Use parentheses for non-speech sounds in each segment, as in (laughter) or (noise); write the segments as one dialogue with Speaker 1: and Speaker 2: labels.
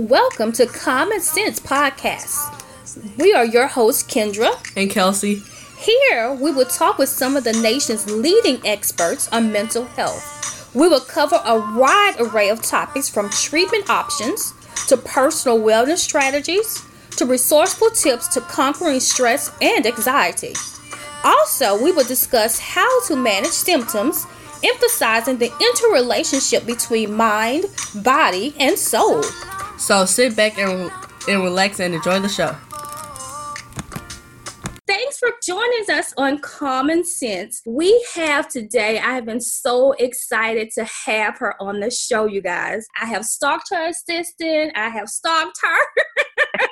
Speaker 1: Welcome to Common Sense Podcast. We are your hosts, Kendra
Speaker 2: and Kelsey.
Speaker 1: Here, we will talk with some of the nation's leading experts on mental health. We will cover a wide array of topics from treatment options to personal wellness strategies to resourceful tips to conquering stress and anxiety. Also, we will discuss how to manage symptoms, emphasizing the interrelationship between mind, body, and soul.
Speaker 2: So sit back and, and relax and enjoy the show.
Speaker 1: Thanks for joining us on Common Sense. We have today, I have been so excited to have her on the show, you guys. I have stalked her assistant, I have stalked her. (laughs)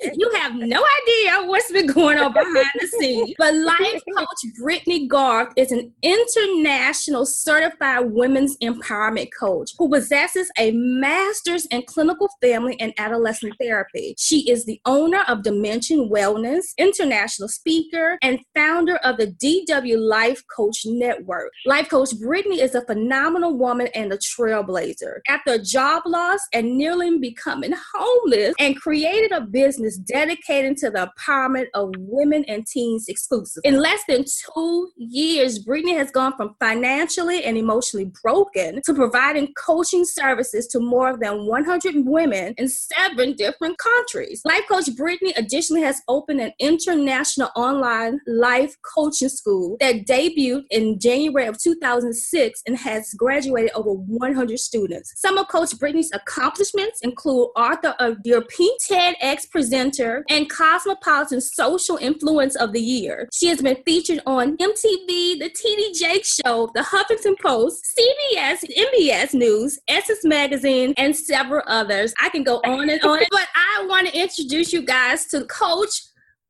Speaker 1: you have no idea what's been going on behind the scenes. But life coach Brittany Garth is an international certified women's empowerment coach who possesses a master's in clinical family and adolescent therapy. She is the owner of Dimension Wellness, international speaker, and founder of the DW Life Coach Network. Life coach Brittany is a phenomenal woman and a trailblazer. After a job loss and nearly becoming homeless and created a business is dedicated to the empowerment of women and teens exclusive. In less than two years, Brittany has gone from financially and emotionally broken to providing coaching services to more than 100 women in seven different countries. Life Coach Brittany additionally has opened an international online life coaching school that debuted in January of 2006 and has graduated over 100 students. Some of Coach Brittany's accomplishments include author of Dear Pink, TEDx presenter presenter and Cosmopolitan Social Influence of the Year. She has been featured on MTV, The TD Jakes Show, The Huffington Post, CBS, NBC News, Essence Magazine, and several others. I can go on and on, but I want to introduce you guys to Coach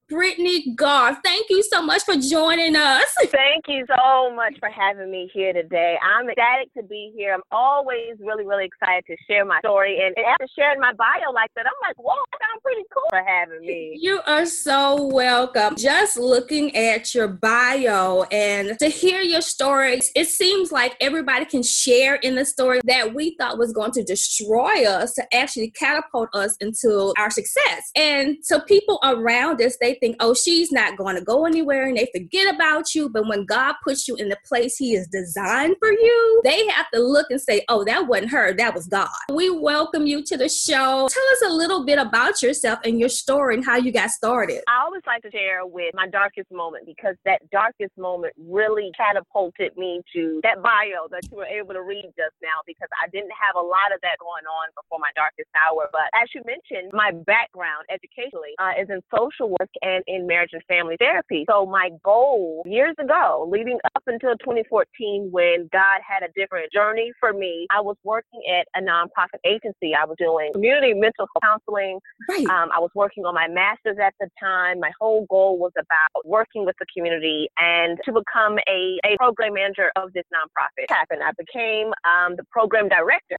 Speaker 1: Brittany Garth. Thank you so much for joining us. (laughs)
Speaker 3: Thank you so much for having me here today. I'm ecstatic to be here. I'm always really, really excited to share my story. And, after sharing my bio like that, I'm like, whoa, I'm pretty cool for having me.
Speaker 1: You are so welcome. Just looking at your bio and to hear your stories, it seems like everybody can share in the story that we thought was going to destroy us to actually catapult us into our success. And so people around us, they think, oh, she's not going to go anywhere and they forget about you. But when God puts you in the place He is designed for you, they have to look and say, oh, that wasn't her, that was God. We welcome you to the show. Tell us a little bit about yourself and your story and how you got started.
Speaker 3: I always like to share with my darkest moment because that darkest moment really catapulted me to that bio that you were able to read just now because I didn't have a lot of that going on before my darkest hour. But as you mentioned, my background educationally uh, is in social work and in marriage and family therapy. So my goal years ago, leading up until 2014, when God had a different journey for me, I was working at a nonprofit agency. I was doing community mental counseling. Right. Um, I was working on my master's at the time. My whole goal was about working with the community and to become a, a program manager of this nonprofit. It happened. I became um, the program director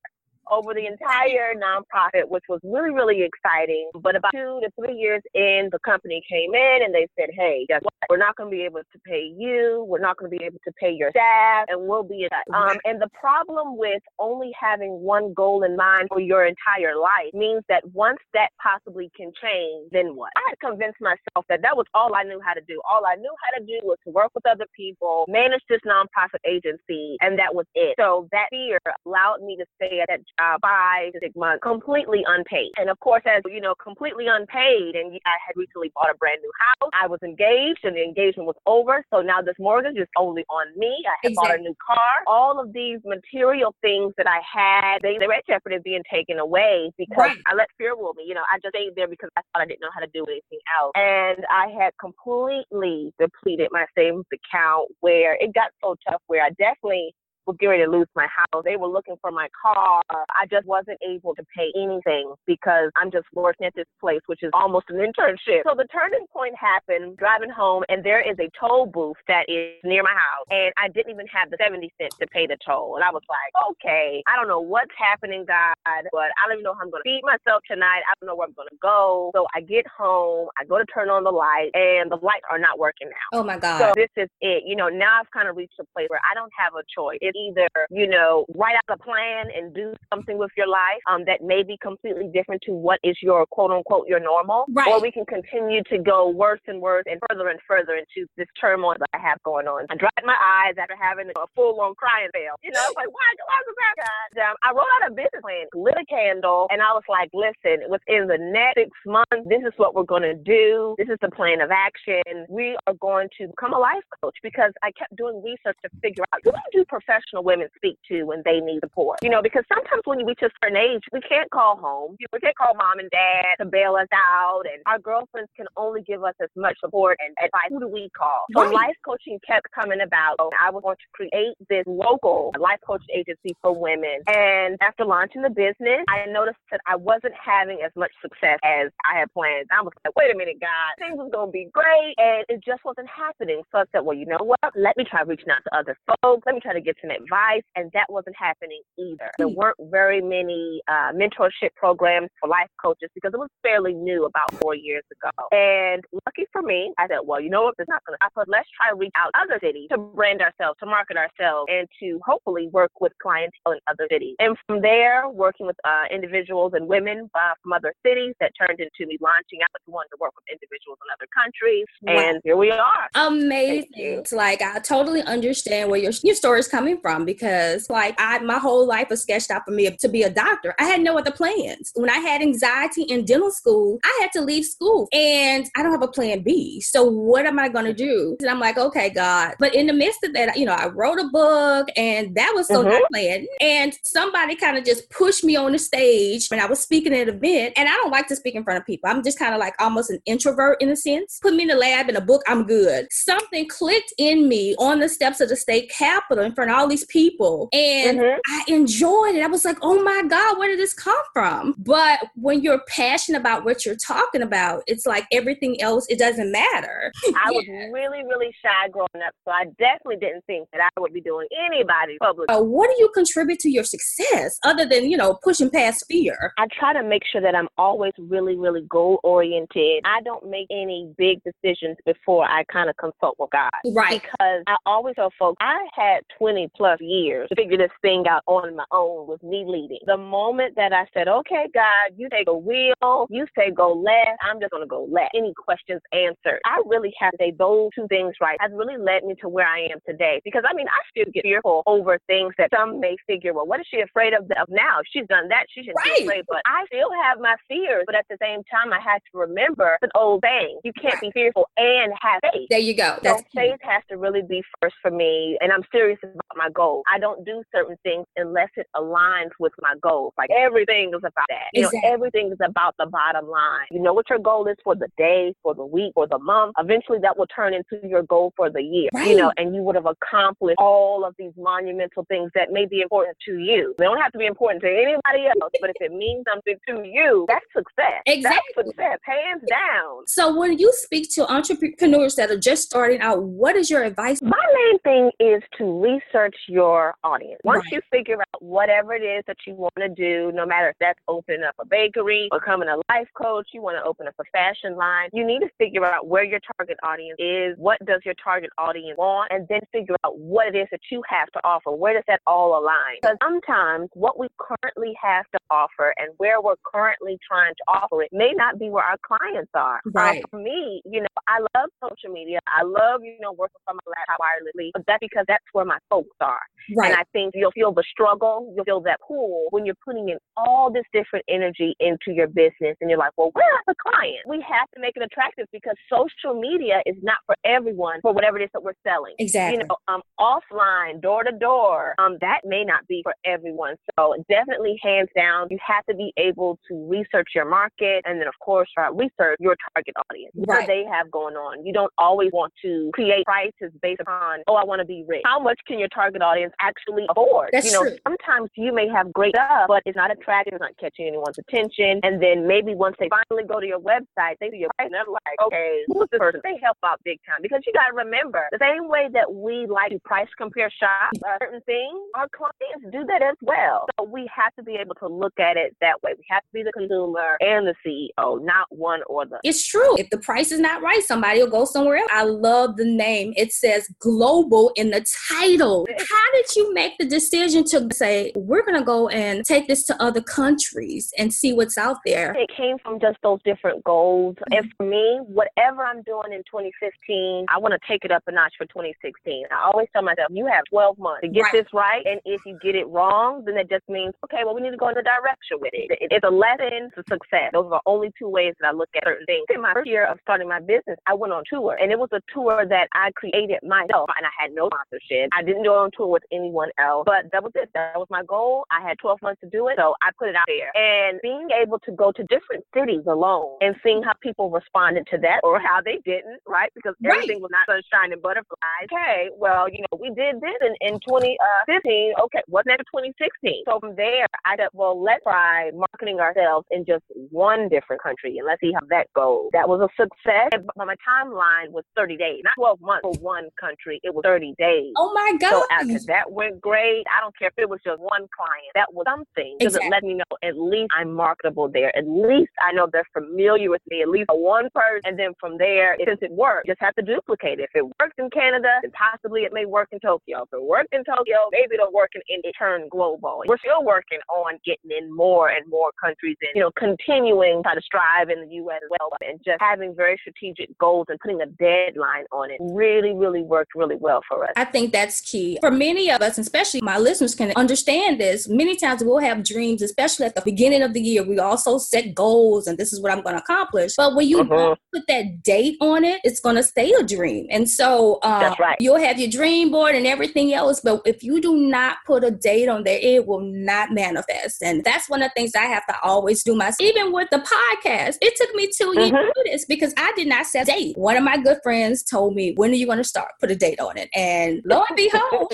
Speaker 3: over the entire nonprofit, which was really, really exciting. But about two to three years in, the company came in and they said, hey, guess what? We're not going to be able to pay you. We're not going to be able to pay your staff, and we'll be in um, And the problem with only having one goal in mind for your entire life means that once that possibly can change, then what? I had convinced myself that that was all I knew how to do. All I knew how to do was to work with other people, manage this nonprofit agency, and that was it. So that fear allowed me to stay at that uh, five six months completely unpaid. And of course, as you know, completely unpaid, and I had recently bought a brand new house. I was engaged, and the engagement was over. So now this mortgage is only on me. I had exactly. bought a new car. All of these material things that I had, they, they were at jeopardy of being taken away because right. I let fear rule me. You know, I just stayed there because I thought I didn't know how to do anything else. And I had completely depleted my savings account where it got so tough where I definitely was getting ready to lose my house. They were looking for my car. I just wasn't able to pay anything because I'm just working at this place, which is almost an internship. So the turning point happened driving home, and there is a toll booth that is near my house. And I didn't even have the 70 cents to pay the toll. And I was like, okay, I don't know what's happening, God, but I don't even know how I'm going to feed myself tonight. I don't know where I'm going to go. So I get home, I go to turn on the light, and the lights are not working now.
Speaker 1: Oh my God.
Speaker 3: So this is it. You know, now I've kind of reached a place where I don't have a choice. It's either, you know, write out a plan and do something with your life um, that may be completely different to what is your quote unquote your normal,
Speaker 1: right.
Speaker 3: or we can continue to go worse and worse and further and further into this turmoil that I have going on. I dried my eyes after having a full on crying spell. You know, like, why, why was that, God? Um, I wrote out a business plan, lit a candle, and I was like, listen, within the next six months, this is what we're going to do. This is the plan of action. We are going to become a life coach because I kept doing research to figure out who do professional women speak to when they need support? You know, because sometimes when you reach a certain age, we can't call home. We can't call mom and dad to bail us out, and our girlfriends can only give us as much support and advice. Who do we call? So
Speaker 1: Right.
Speaker 3: life coaching kept coming about. I was going to create this local life coach agency for women. And after launching the business, I noticed that I wasn't having as much success as I had planned. I was like, wait a minute, God, things was going to be great. And it just wasn't happening. So I said, well, you know what? Let me try reaching out to other folks. Let me try to get some advice. And that wasn't happening either. There weren't very many uh, mentorship programs for life coaches because it was fairly new about four years ago. And lucky for me, I said, well, you know what? It's not going to happen. Let's try to reach out other cities to brand ourselves, to market ourselves, and to hopefully work with clientele in other cities. And from there, working with uh, individuals and women uh, from other cities that turned into me launching out to wanting to work with individuals in other countries.
Speaker 1: Wow.
Speaker 3: And here we are.
Speaker 1: Amazing. It's like I totally understand where your your story is coming from because like I my whole life was sketched out for me to be a doctor. I had no other plans. When I had anxiety in dental school, I had to leave school and I don't have a plan B. So what am I gonna do? And I'm like, okay, God. But in the midst of that, you know, I wrote a book and that was so
Speaker 3: Mhm.
Speaker 1: not planned. And somebody kind of just pushed me on the stage when I was speaking at an event. And I don't like to speak in front of people. I'm just kind of like almost an introvert in a sense. Put me in the lab in a book, I'm good. Something clicked in me on the steps of the state capitol in front of all these people. And
Speaker 3: Mhm.
Speaker 1: I enjoyed it. I was like, oh my God, where did this come from? But when you're passionate about what you're talking about, it's like everything else, it doesn't matter.
Speaker 3: I was (laughs) really, really shy growing up, so I definitely didn't think that I would be doing anybody public.
Speaker 1: Uh, what do you contribute to your success other than, you know, pushing past fear?
Speaker 3: I try to make sure that I'm always really, really goal oriented. I don't make any big decisions before I kind of consult with God.
Speaker 1: Right.
Speaker 3: Because I always tell folks, I had 20 plus years to figure this thing out on my own with me leading. The moment that I said, okay, God, you take a wheel, you say go left, I'm just going to go left. Any questions answered. I really have to say those two things right has really led me to where I am today. Because I mean, I still get fearful over things that some may figure, well, what is she afraid of, of now? If she's done that, she shouldn't
Speaker 1: Right.
Speaker 3: be afraid. But I still have my fears. But at the same time, I had to remember an old saying you can't be fearful and have faith.
Speaker 1: There you go.
Speaker 3: So
Speaker 1: That's
Speaker 3: faith has to really be first for me, and I'm serious about my goals. I don't do certain things unless it aligns with my goals. Like everything is about that. You
Speaker 1: Exactly.
Speaker 3: know, everything is about the bottom line. You know what your goal is for the day, for the week, for the month. Eventually, that will turn into your goal for the year. You know, and you would have accomplished all of these monumental things that may be important to you. They don't have to be important to anybody else, but if it means something to you, that's success.
Speaker 1: Exactly.
Speaker 3: That's success, hands down.
Speaker 1: So when you speak to entrepreneurs that are just starting out, what is your advice?
Speaker 3: My main thing is to research your audience. Once
Speaker 1: Right.
Speaker 3: you figure out whatever it is that you want to do, no matter if that's opening up a bakery, becoming a life coach, you want to open up a fashion line, you need to figure out where your target audience is, what does your target audience want, and then figure out what it is that you have to offer. Where does that all align? Because sometimes what we currently have to offer and where we're currently trying to offer it may not be where our clients are. Uh,
Speaker 1: Right.
Speaker 3: for me, you know, I love social media. I love, you know, working from my laptop wirelessly, but that's because that's where my folks are.
Speaker 1: Right.
Speaker 3: And I think you'll feel the struggle, you'll feel that pull when you're putting in all this different energy into your business and you're like, well, where's the client? We have to make it attractive because social media is not for everyone for whatever it is that we're selling.
Speaker 1: exactly.
Speaker 3: You know, um, offline, door to door, um, that may not be for everyone. So definitely, hands down, you have to be able to research your market and then, of course, uh, research your target audience. What they have going on. You don't always want to create prices based upon, oh, I want to be rich. How much can your target audience actually afford?
Speaker 1: That's
Speaker 3: you know,
Speaker 1: true.
Speaker 3: sometimes you may have great stuff, but it's not attractive, it's not catching anyone's attention. And then maybe once they finally go to your website, they see your price and they're like, okay, who's this person? They help out big time because you got to remember the same way that we like to price compare shop uh, certain things, our clients do that as well. So we have to be able to look at it that way. We have to be the consumer and the CEO, not one or the
Speaker 1: It's true. If the price is not right, somebody will go somewhere else. I love the name. It says global in the title. How did you make the decision to say, we're going to go and take this to other countries and see what's out there?
Speaker 3: It came from just those different goals. Mm-hmm. And for me, whatever I'm doing in 2015, I want to take it up a notch for 2016. I always tell myself, you have 12 months to get right. this right. And if you get it wrong, then that just means, okay, well, we need to go in a direction with it. It's a lesson to success. Those are the only two ways that I look at certain things. In my first year of starting my business, I went on tour, and it was a tour that I created myself, and I had no sponsorship. I didn't go on tour with anyone else, but that was it. That was my goal. I had 12 months to do it, so I put it out there. And being able to go to different cities alone and seeing how people responded to that or how they didn't, right? Because right. everything was not sunshine and butterflies. Okay, well, you know, we did this in, in 2015. Uh, okay, what's next 2016? So from there, I said, well, let's try marketing ourselves in just one different country and let's see how that goes. That was a success. But my timeline was 30 days, not 12 months for one country. It was 30 days.
Speaker 1: Oh my God.
Speaker 3: So after that went great. I don't care if it was just one client. That was something because exactly. it let me know at least I'm marketable there. At least I know they're familiar with me. At least one person. And then from there, since it worked, just have to duplicate it. If it works in Canada, then possibly it may work in Tokyo. If it works in Tokyo, maybe it'll work in, in turn global. We're still working on getting in more and more countries and, you know, continuing to strive in the U.S. as well and just having very strategic goals and putting a deadline on it really, really worked really well for us.
Speaker 1: I think that's key. For many of us, especially my listeners can understand this, many times we'll have dreams, especially at the beginning of the year. We also set goals and this is what I'm going to accomplish. But when you uh-huh. put that date on it, it's going to stay a dream. And so
Speaker 3: um, right.
Speaker 1: you'll have your dream board and everything else. But if you do not put a date on there, it will not manifest. And that's one of the things I have to always do myself. Even with the podcast, it took me 2 years to do this because I did not set a date. One of my good friends told me, when are you going to start? Put a date on it. And lo and behold,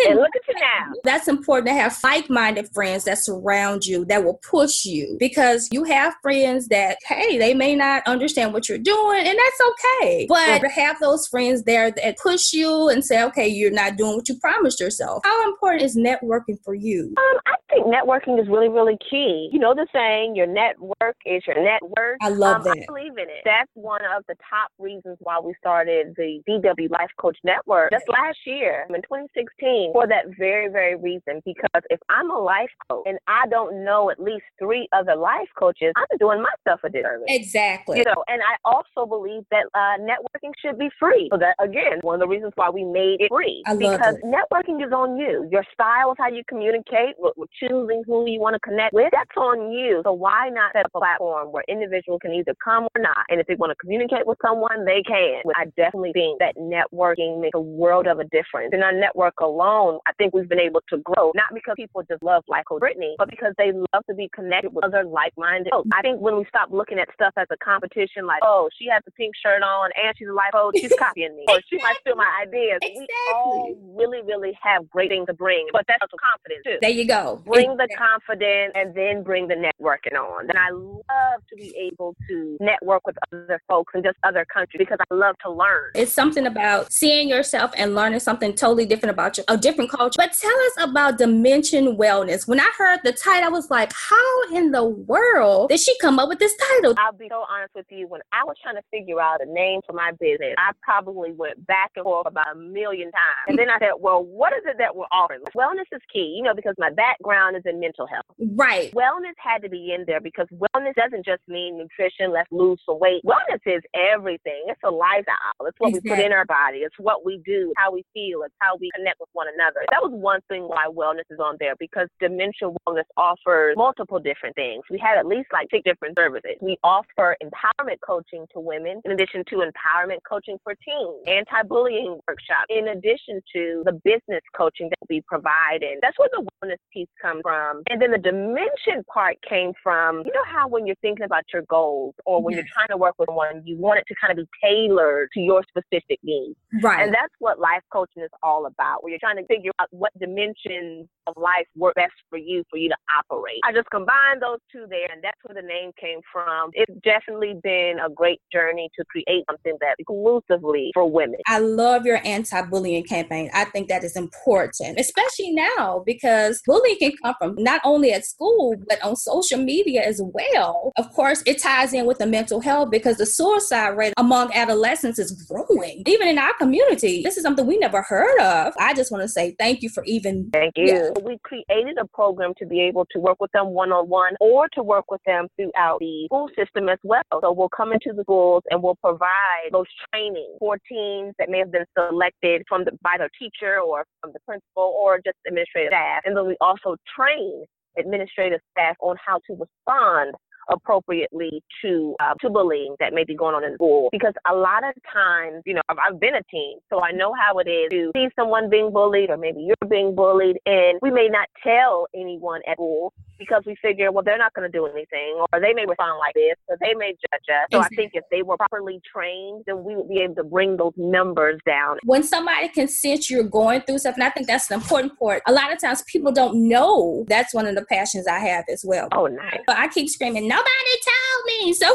Speaker 3: at you now.
Speaker 1: That's important to have like-minded friends that surround you that will push you because you have friends that hey, they may not understand what you're doing, and that's okay. But to have those friends there that push you and say, okay, you're not doing what you promised yourself. How important is networking for you?
Speaker 3: Um, I think networking is really, really key. You know the saying, your network is your net worth.
Speaker 1: I love um, that.
Speaker 3: I believe in it. That's one of the top reasons why we started the DW Life Coach Network just last year in 2016 for that very, very reason. Because if I'm a life coach and I don't know at least three other life coaches, I'm doing myself a disservice.
Speaker 1: Exactly.
Speaker 3: You know, and I also believe that uh, networking should be free. So that again, one of the reasons why we made it free.
Speaker 1: I because
Speaker 3: networking is on you. Your style is how you communicate, with, with choosing who you want to connect with. That's on you. So why not set up a platform where individuals can either come or not? And if they want to communicate with someone, they can. I definitely think that networking makes a world of a difference. In our network alone, I think we've been able to grow, not because people just love like Coach Brittany, but because they love to be connected with other like-minded folks. I think when we stop looking at stuff as a competition, like, oh, she has a pink shirt on and she's a life coach, she's (laughs) copying me, or she might steal my ideas.
Speaker 1: Exactly.
Speaker 3: We all really, really have great things to bring, but that's also confidence too.
Speaker 1: There you go.
Speaker 3: Bring exactly. the confidence and then bring the networking on. And I love to be able to network with other folks in just other countries because I love to learn.
Speaker 1: It's something about seeing yourself and learning something totally different about you, different culture. But tell us about Dimension Wellness. When I heard the title, I was like, how in the world did she come up with this title?
Speaker 3: I'll be so honest with you. When I was trying to figure out a name for my business, I probably went back and forth about a million times. And then I said, well, what is it that we're offering? Wellness is key, you know, because my background is in mental health.
Speaker 1: Right.
Speaker 3: Wellness had to be in there because wellness doesn't just mean nutrition, let's lose some weight. Wellness is everything. It's a lifestyle. It's what exactly. we put in our body. It's what we do, how we feel. It's how we connect with one another. That was one thing why wellness is on there because Dimension Wellness offers multiple different things. We had at least like six different services. We offer empowerment coaching to women in addition to empowerment coaching for teens, anti-bullying workshops, in addition to the business coaching that we provide. And that's where the wellness piece comes from. And then the dimension part came from, you know how when you're thinking about your goals or when yes. you're trying to work with one, you want it to kind of be tailored to your specific needs.
Speaker 1: Right.
Speaker 3: And that's what life coaching is all about, where you're trying to figure out what dimensions of life work best for you for you to operate. I just combined those two there, and that's where the name came from. It's definitely been a great journey to create something that's exclusively for women.
Speaker 1: I love your anti-bullying campaign. I think that is important, especially now because bullying can come from not only at school but on social media as well. Of course, it ties in with the mental health because the suicide rate among adolescents is growing. Even in our community, this is something we never heard of. I just want to say thank you for even.
Speaker 3: Thank you. Yeah. We created a program to be able to work with them one on one or to work with them throughout the school system as well. So we'll come into the schools and we'll provide those training for teens that may have been selected from the, by their teacher or from the principal or just administrative staff. And then we also train administrative staff on how to respond appropriately to uh, to bullying that may be going on in school. Because a lot of times, you know, I've, I've been a teen, so I know how it is to see someone being bullied, or maybe you're being bullied, and we may not tell anyone at school because we figure, well, they're not going to do anything, or they may respond like this, or they may judge us. So exactly. I think if they were properly trained, then we would be able to bring those numbers down.
Speaker 1: When somebody can sense you're going through something, I think that's an important part. A lot of times people don't know that's one of the passions I have as well.
Speaker 3: Oh, nice.
Speaker 1: But I keep screaming, nobody told me. So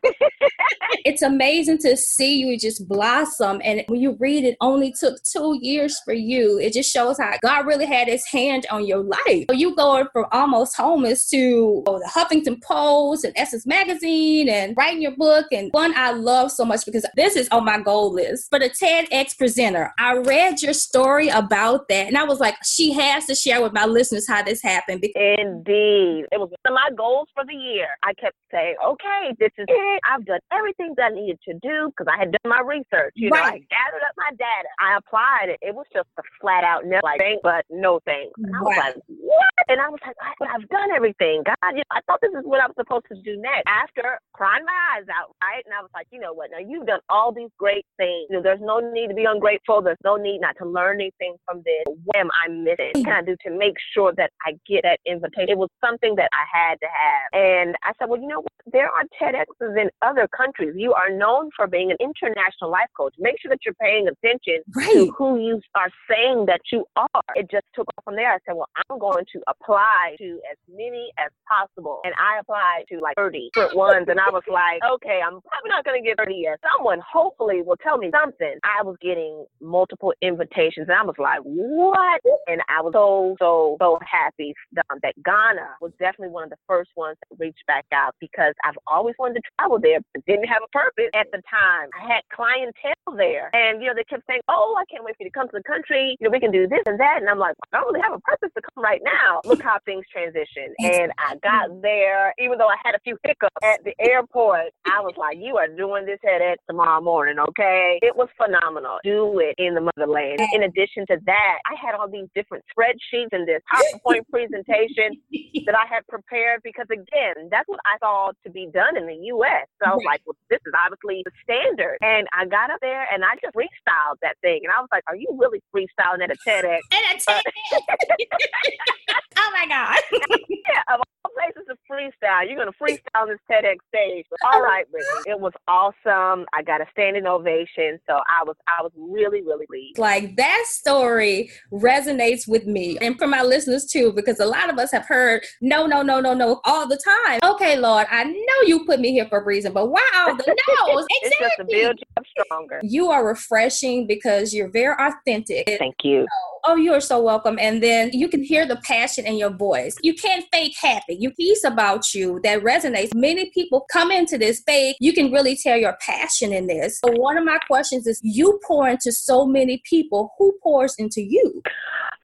Speaker 1: (laughs) it's amazing to see you just blossom. And when you read it only took two years for you, it just shows how God really had his hand on your life. So you going from almost homeless to oh, the Huffington Post and Essence Magazine and writing your book. And one I love so much because this is on my goal list for the TEDx presenter. I read your story about that and I was like, she has to share with my listeners how this happened.
Speaker 3: Indeed. It was one of my goals for the year. I kept saying, okay, this is it. I've done everything that I needed to do because I had done my research. You right. know, I gathered up my data. I applied it. It was just a flat out no, like, but no thanks. And I was like, what? And I was like, I, have done everything. God, you know, I thought this is what I was supposed to do next. After crying my eyes out, right? And I was like, you know what? Now you've done all these great things. You know, there's no need to be ungrateful. There's no need not to learn anything from this. What am I missing? What can I do to make sure that I get that invitation? It was something that I had to have. And I said, well, you know what? There are TEDx's in other countries. You are known for being an international life coach. Make sure that you're paying attention right. to who you are saying that you are. It just took off from there. I said, well, I'm going to apply to as many as possible. And I applied to like 30 different ones. And I was like, okay, I'm probably not going to get 30 yet. Someone hopefully will tell me something. I was getting multiple invitations and I was like, what? And I was so, so, so happy um, that Ghana was definitely one of the first ones that reached back out because I've always wanted to travel there, but didn't have a purpose at the time. I had clientele there. And, you know, they kept saying, oh, I can't wait for you to come to the country. You know, we can do this and that. And I'm like, I don't really have a purpose to come right now. Look how things transition. And I got mm-hmm. there, even though I had a few hiccups at the airport, I was like, you are doing this headache tomorrow morning, okay? It was phenomenal. Do it in the motherland. In addition to that, I had all these different spreadsheets and this PowerPoint (laughs) presentation that I had prepared because, again, that's what I saw to be done in the U.S. So I was like, well, this is obviously the standard. And I got up there and I just freestyled that thing. And I was like, are you really freestyling at a TEDx?
Speaker 1: At a TEDx. (laughs) oh my God. (laughs)
Speaker 3: yeah, of all places to freestyle, you're going to freestyle this TEDx stage. But all right, Brittany, it was awesome. I got a standing ovation. So I was, I was really, really pleased.
Speaker 1: Like that story resonates with me and for my listeners too, because a lot of us have heard no, no, no, no, no all the time. Okay, Lord, I know you put me here for a reason, but wow, the (laughs) no's.
Speaker 3: exactly. it's just to build you up stronger.
Speaker 1: You are refreshing because you're very authentic.
Speaker 3: Thank you.
Speaker 1: Oh, you are so welcome. And then you can hear the passion in your voice. You can't fake happy. You piece about you that resonates. Many people come into this fake. You can really tell your passion in this. So one of my questions is you pour into so many people. Who pours into you?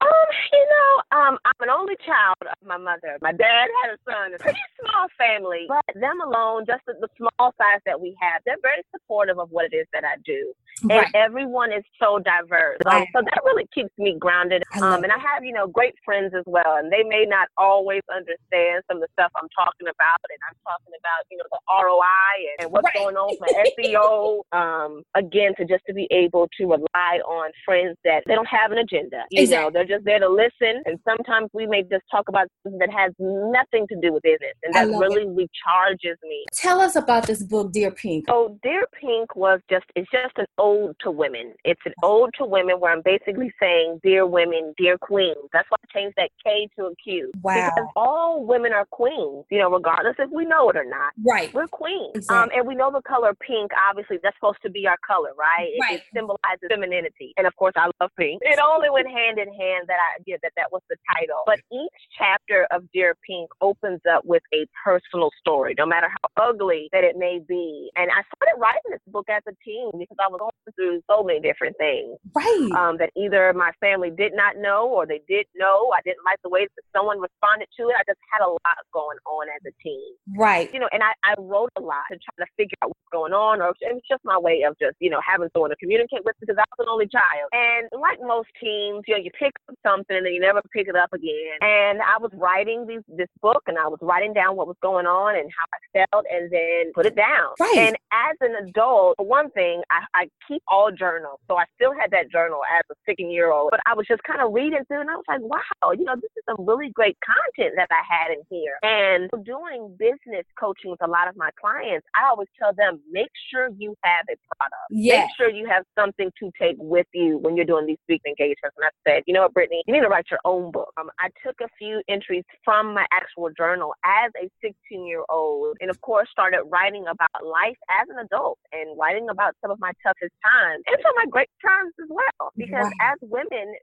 Speaker 3: Um, you know, um, I'm an only child of my mother. My dad had a son. A pretty small family, but them alone, just the, the small size that we have, they're very supportive of what it is that I do. Right. And everyone is so diverse. Right. Um, so that really keeps me grounded. Um, and I have, you know, great friends as well. And they may not always understand some of the stuff I'm talking about. And I'm talking about, you know, the ROI and, and what's right. going on for SEO. (laughs) Um, again, to just to be able to rely on friends that they don't have an agenda. You exactly. know, they're just there to listen. And sometimes we may just talk about something that has nothing to do with business. And that really it. recharges me.
Speaker 1: Tell us about this book, Dear Pink.
Speaker 3: Oh, Dear Pink was just, it's just an ode to women. It's an ode to women where I'm basically saying, Dear dear women, dear queens. That's why I changed that K to a Q.
Speaker 1: Wow.
Speaker 3: Because all women are queens, you know, regardless if we know it or not.
Speaker 1: Right.
Speaker 3: We're queens.
Speaker 1: Exactly.
Speaker 3: Um, and we know the color pink, obviously, that's supposed to be our color, right? It,
Speaker 1: Right.
Speaker 3: it symbolizes femininity. And of course, I love pink. It only went hand in hand that I yeah, that that was the title. But each chapter of Dear Pink opens up with a personal story, no matter how ugly that it may be. And I started writing this book as a teen because I was going through so many different things
Speaker 1: Right.
Speaker 3: um, that either my family did not know or they did know. I didn't like the way that someone responded to it. I just had a lot going on as a teen
Speaker 1: right.
Speaker 3: you know, and I, I wrote a lot to try to figure out what's going on, or it was just my way of just, you know, having someone to communicate with because I was an only child. And like most teens, you know, you pick up something and then you never pick it up again. And I was writing these, this book and I was writing down what was going on and how I felt and then put it down.
Speaker 1: Right.
Speaker 3: And as an adult, for one thing, I, I keep all journals. So I still had that journal as a 16 year old, but I was just kind of reading through and I was like, wow, you know, this is some really great content that I had in here. And doing business coaching with a lot of my clients, I always tell them, make sure you have a product.
Speaker 1: Yeah.
Speaker 3: Make sure you have something to take with you when you're doing these speaking engagements. And I said, you know what, Brittany, you need to write your own book. Um, I took a few entries from my actual journal as a 16 year old, and of course, started writing about life as an adult and writing about some of my toughest times and some of my great times as well. Because
Speaker 1: Wow.
Speaker 3: as women,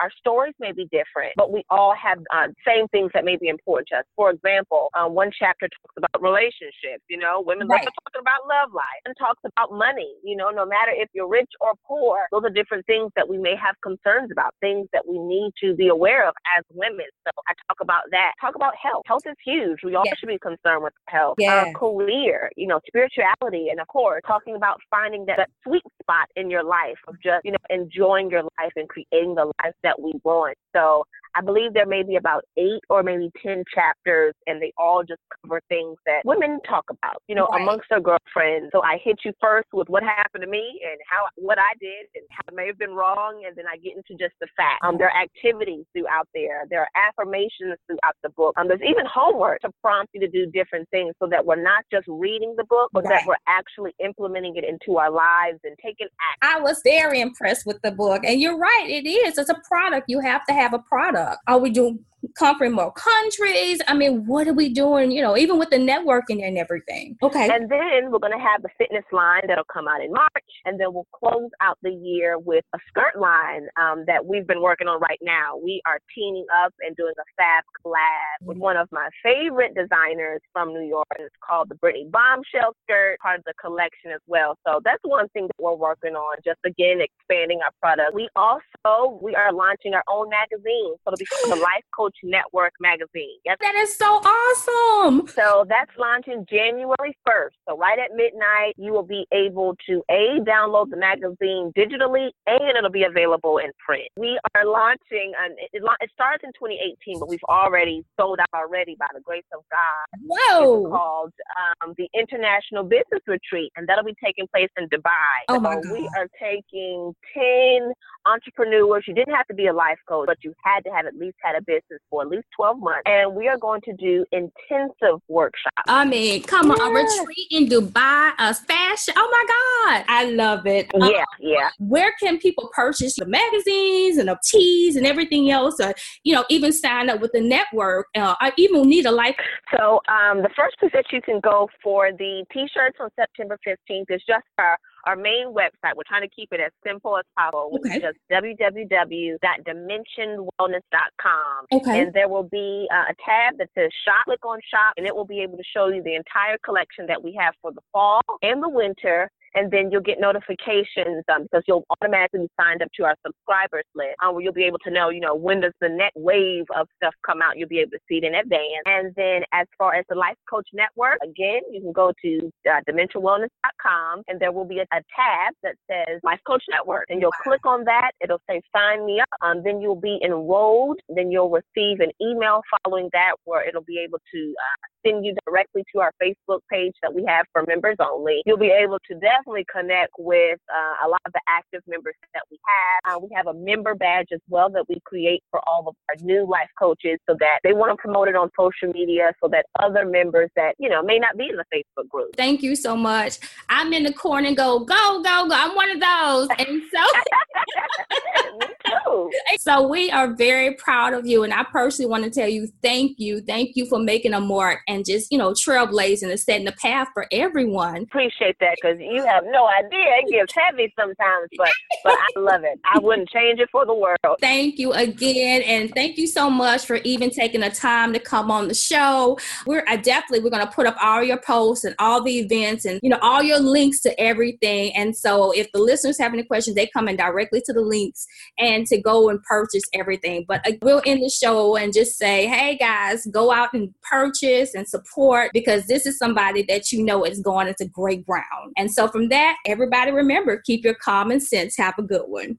Speaker 3: our stories may be different, but we all have uh, same things that may be important to us. For example, um, one chapter talks about relationships. You know, women
Speaker 1: Right.
Speaker 3: love talking about love life and talks about money. You know, no matter if you're rich or poor, those are different things that we may have concerns about, things that we need to be aware of as women. So I talk about that. Talk about health. Health is huge. We all
Speaker 1: Yeah.
Speaker 3: should be concerned with health.
Speaker 1: Yeah.
Speaker 3: Uh, career, you know, spirituality, and of course, talking about finding that, that sweet spot in your life of just, you know, enjoying your life and creating the life that we want. So I believe there may be about eight or maybe 10 chapters, and they all just cover things that women talk about, you know,
Speaker 1: Right.
Speaker 3: amongst their girlfriends. So I hit you first with what happened to me and how what I did and how it may have been wrong, and then I get into just the facts. Um, there are activities throughout there. There are affirmations throughout the book. Um, there's even homework to prompt you to do different things so that we're not just reading the book, but
Speaker 1: Right.
Speaker 3: that we're actually implementing it into our lives and taking action.
Speaker 1: I was very impressed with the book. And you're right, it is. It's a product. You have to have a product. Are we doing conquering more countries? I mean, what are we doing, you know, even with the networking and everything? Okay.
Speaker 3: And then we're going to have the fitness line that'll come out in March. And then we'll close out the year with a skirt line um, that we've been working on right now. We are teaming up and doing a fab collab with one of my favorite designers from New York. It's called the Brittany Bombshell skirt, part of the collection as well. So that's one thing that we're working on, just again, expanding our product. We also, we are launching our own magazine. So it'll be called the (gasps) Life Coach Network magazine. Yes,
Speaker 1: that is so awesome.
Speaker 3: so that's launching January 1st. So right at midnight, you will be able to A, download the magazine digitally and it'll be available in print. We are launching, it, it, it starts in 2018, but we've already sold out already by the grace of God. It's
Speaker 1: Whoa.
Speaker 3: called um, the International Business Retreat, and that'll be taking place in Dubai.
Speaker 1: Oh, my
Speaker 3: so we are taking 10 entrepreneurs. You didn't have to be a life coach, but you had to have at least had a business for at least 12 months. And we are going to do intensive workshops.
Speaker 1: I mean, come on, a retreat in Dubai, a fashion. Oh my God. I love it. Uh,
Speaker 3: Yeah, yeah.
Speaker 1: where can people purchase the magazines and the tees and everything else or you know even sign up with the network uh, i even need a life
Speaker 3: So um, the first place that you can go for the t-shirts on September 15th is just our, our main website. We're trying to keep it as simple as possible, which
Speaker 1: Okay.
Speaker 3: is just www.dimensionwellness.com.
Speaker 1: okay
Speaker 3: And there will be uh, a tab that says shop. Click on shop, and it will be able to show you the entire collection that we have for the fall and the winter. And then you'll get notifications um, because you'll automatically be signed up to our subscribers list, um, where you'll be able to know, you know, when does the next wave of stuff come out. You'll be able to see it in advance. And then as far as the Life Coach Network, again, you can go to uh, dimensionwellness.com, and there will be a, a tab that says Life Coach Network, and you'll click on that. It'll say Sign Me Up. Um, then you'll be enrolled. Then you'll receive an email following that, where it'll be able to uh, send you directly to our Facebook page that we have for members only. You'll be able to definitely connect with uh, a lot of the active members that we have. Uh, we have a member badge as well that we create for all of our new life coaches so that they want to promote it on social media so that other members that, you know, may not be in the Facebook group.
Speaker 1: Thank you so much. I'm in the corner and go, go, go, go. I'm one of those. And so (laughs) So we are very proud of you. And I personally want to tell you thank you. Thank you for making a mark and just, you know, trailblazing and setting the path for everyone.
Speaker 3: Appreciate that because you have no idea. It gets heavy sometimes, but but I love it. I wouldn't change it for the world.
Speaker 1: Thank you again. And thank you so much for even taking the time to come on the show. We're I definitely we're gonna put up all your posts and all the events and you know all your links to everything. And so if the listeners have any questions, they come in directly to the links and to go and purchase everything. But uh, we'll end the show and just say, hey guys, go out and purchase and support because this is somebody that you know is going into great ground. And so from that, everybody remember, keep your common sense. Have a good one.